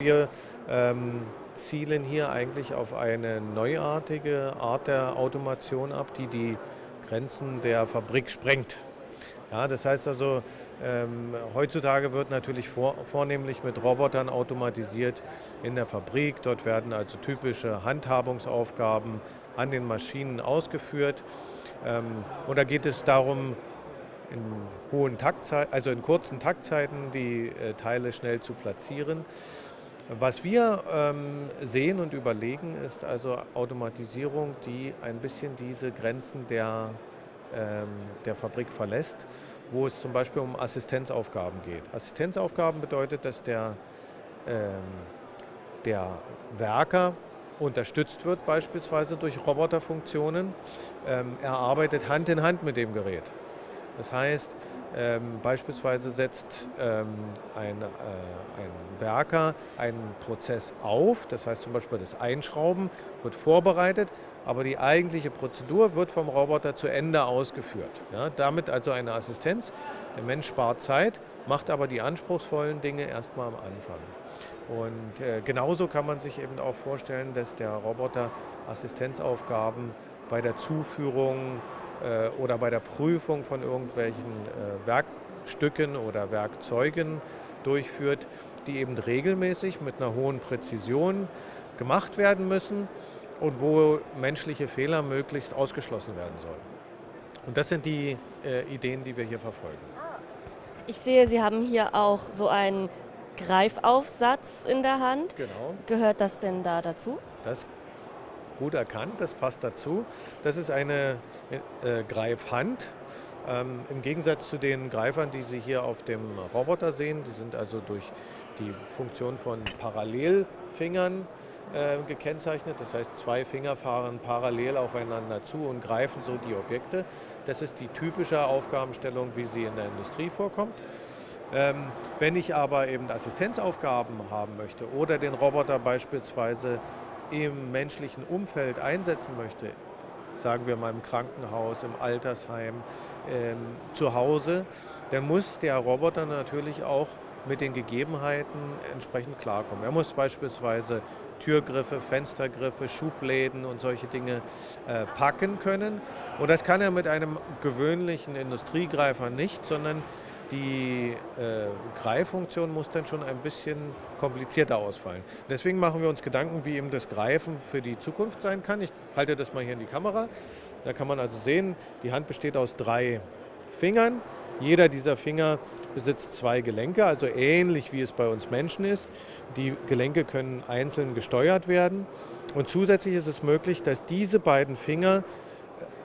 Wir ähm, zielen hier eigentlich auf eine neuartige Art der Automation ab, die die Grenzen der Fabrik sprengt. Ja, das heißt also, ähm, heutzutage wird natürlich vor, vornehmlich mit Robotern automatisiert in der Fabrik. Dort werden also typische Handhabungsaufgaben an den Maschinen ausgeführt. Ähm, und da geht es darum, in hohen Taktzeiten, also in kurzen Taktzeiten die äh, Teile schnell zu platzieren. Was wir ähm, sehen und überlegen, ist also Automatisierung, die ein bisschen diese Grenzen der, ähm, der Fabrik verlässt, wo es zum Beispiel um Assistenzaufgaben geht. Assistenzaufgaben bedeutet, dass der, ähm, der Werker unterstützt wird, beispielsweise durch Roboterfunktionen. Ähm, er arbeitet Hand in Hand mit dem Gerät. Das heißt, ähm, beispielsweise setzt ähm, ein, äh, ein Werker einen Prozess auf, das heißt zum Beispiel das Einschrauben wird vorbereitet, aber die eigentliche Prozedur wird vom Roboter zu Ende ausgeführt. Ja, damit also eine Assistenz. Der Mensch spart Zeit, macht aber die anspruchsvollen Dinge erstmal am Anfang. Und äh, genauso kann man sich eben auch vorstellen, dass der Roboter Assistenzaufgaben bei der Zuführung oder bei der Prüfung von irgendwelchen äh, Werkstücken oder Werkzeugen durchführt, die eben regelmäßig mit einer hohen Präzision gemacht werden müssen und wo menschliche Fehler möglichst ausgeschlossen werden sollen. Und das sind die äh, Ideen, die wir hier verfolgen. Ich sehe, Sie haben hier auch so einen Greifaufsatz in der Hand. Genau. Gehört das denn da dazu? Das gut erkannt, das passt dazu. Das ist eine äh, Greifhand. Ähm, Im Gegensatz zu den Greifern, die Sie hier auf dem Roboter sehen, die sind also durch die Funktion von Parallelfingern äh, gekennzeichnet. Das heißt, zwei Finger fahren parallel aufeinander zu und greifen so die Objekte. Das ist die typische Aufgabenstellung, wie sie in der Industrie vorkommt. Ähm, wenn ich aber eben Assistenzaufgaben haben möchte oder den Roboter beispielsweise im menschlichen Umfeld einsetzen möchte, sagen wir mal im Krankenhaus, im Altersheim, ähm, zu Hause, dann muss der Roboter natürlich auch mit den Gegebenheiten entsprechend klarkommen. Er muss beispielsweise Türgriffe, Fenstergriffe, Schubläden und solche Dinge äh, packen können. Und das kann er mit einem gewöhnlichen Industriegreifer nicht, sondern die äh, Greiffunktion muss dann schon ein bisschen komplizierter ausfallen. Deswegen machen wir uns Gedanken, wie eben das Greifen für die Zukunft sein kann. Ich halte das mal hier in die Kamera. Da kann man also sehen, die Hand besteht aus drei Fingern. Jeder dieser Finger besitzt zwei Gelenke, also ähnlich wie es bei uns Menschen ist. Die Gelenke können einzeln gesteuert werden. Und zusätzlich ist es möglich, dass diese beiden Finger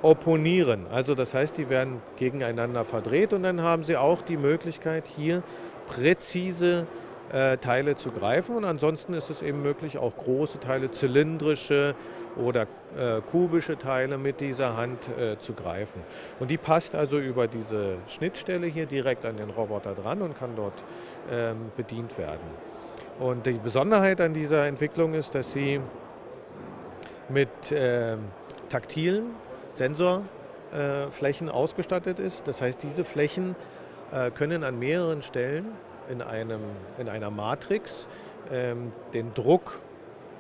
opponieren. Also das heißt, die werden gegeneinander verdreht und dann haben sie auch die Möglichkeit, hier präzise äh, Teile zu greifen. Und ansonsten ist es eben möglich, auch große Teile, zylindrische oder äh, kubische Teile mit dieser Hand äh, zu greifen. Und die passt also über diese Schnittstelle hier direkt an den Roboter dran und kann dort ähm, bedient werden. Und die Besonderheit an dieser Entwicklung ist, dass sie mit ähm, taktilen Sensorflächen ausgestattet ist. Das heißt, diese Flächen äh, können an mehreren Stellen in, einem, in einer Matrix ähm, den Druck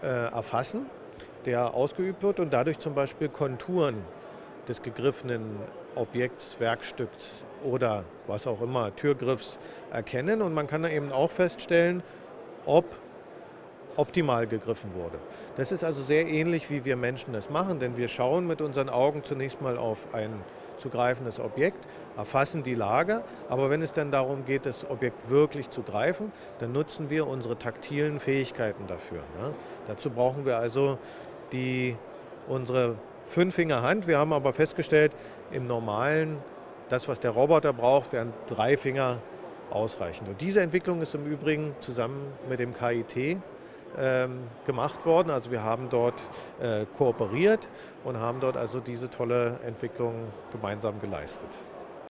äh, erfassen, der ausgeübt wird und dadurch zum Beispiel Konturen des gegriffenen Objekts, Werkstücks oder was auch immer, Türgriffs erkennen. Und man kann eben auch feststellen, ob optimal gegriffen wurde. Das ist also sehr ähnlich, wie wir Menschen das machen, denn wir schauen mit unseren Augen zunächst mal auf ein zu greifendes Objekt, erfassen die Lage, aber wenn es dann darum geht, das Objekt wirklich zu greifen, dann nutzen wir unsere taktilen Fähigkeiten dafür. Ja. Dazu brauchen wir also die, unsere Fünffingerhand. Wir haben aber festgestellt, im normalen, das, was der Roboter braucht, wären drei Finger ausreichend. Und diese Entwicklung ist im Übrigen zusammen mit dem KIT gemacht worden. Also wir haben dort äh, kooperiert und haben dort also diese tolle Entwicklung gemeinsam geleistet.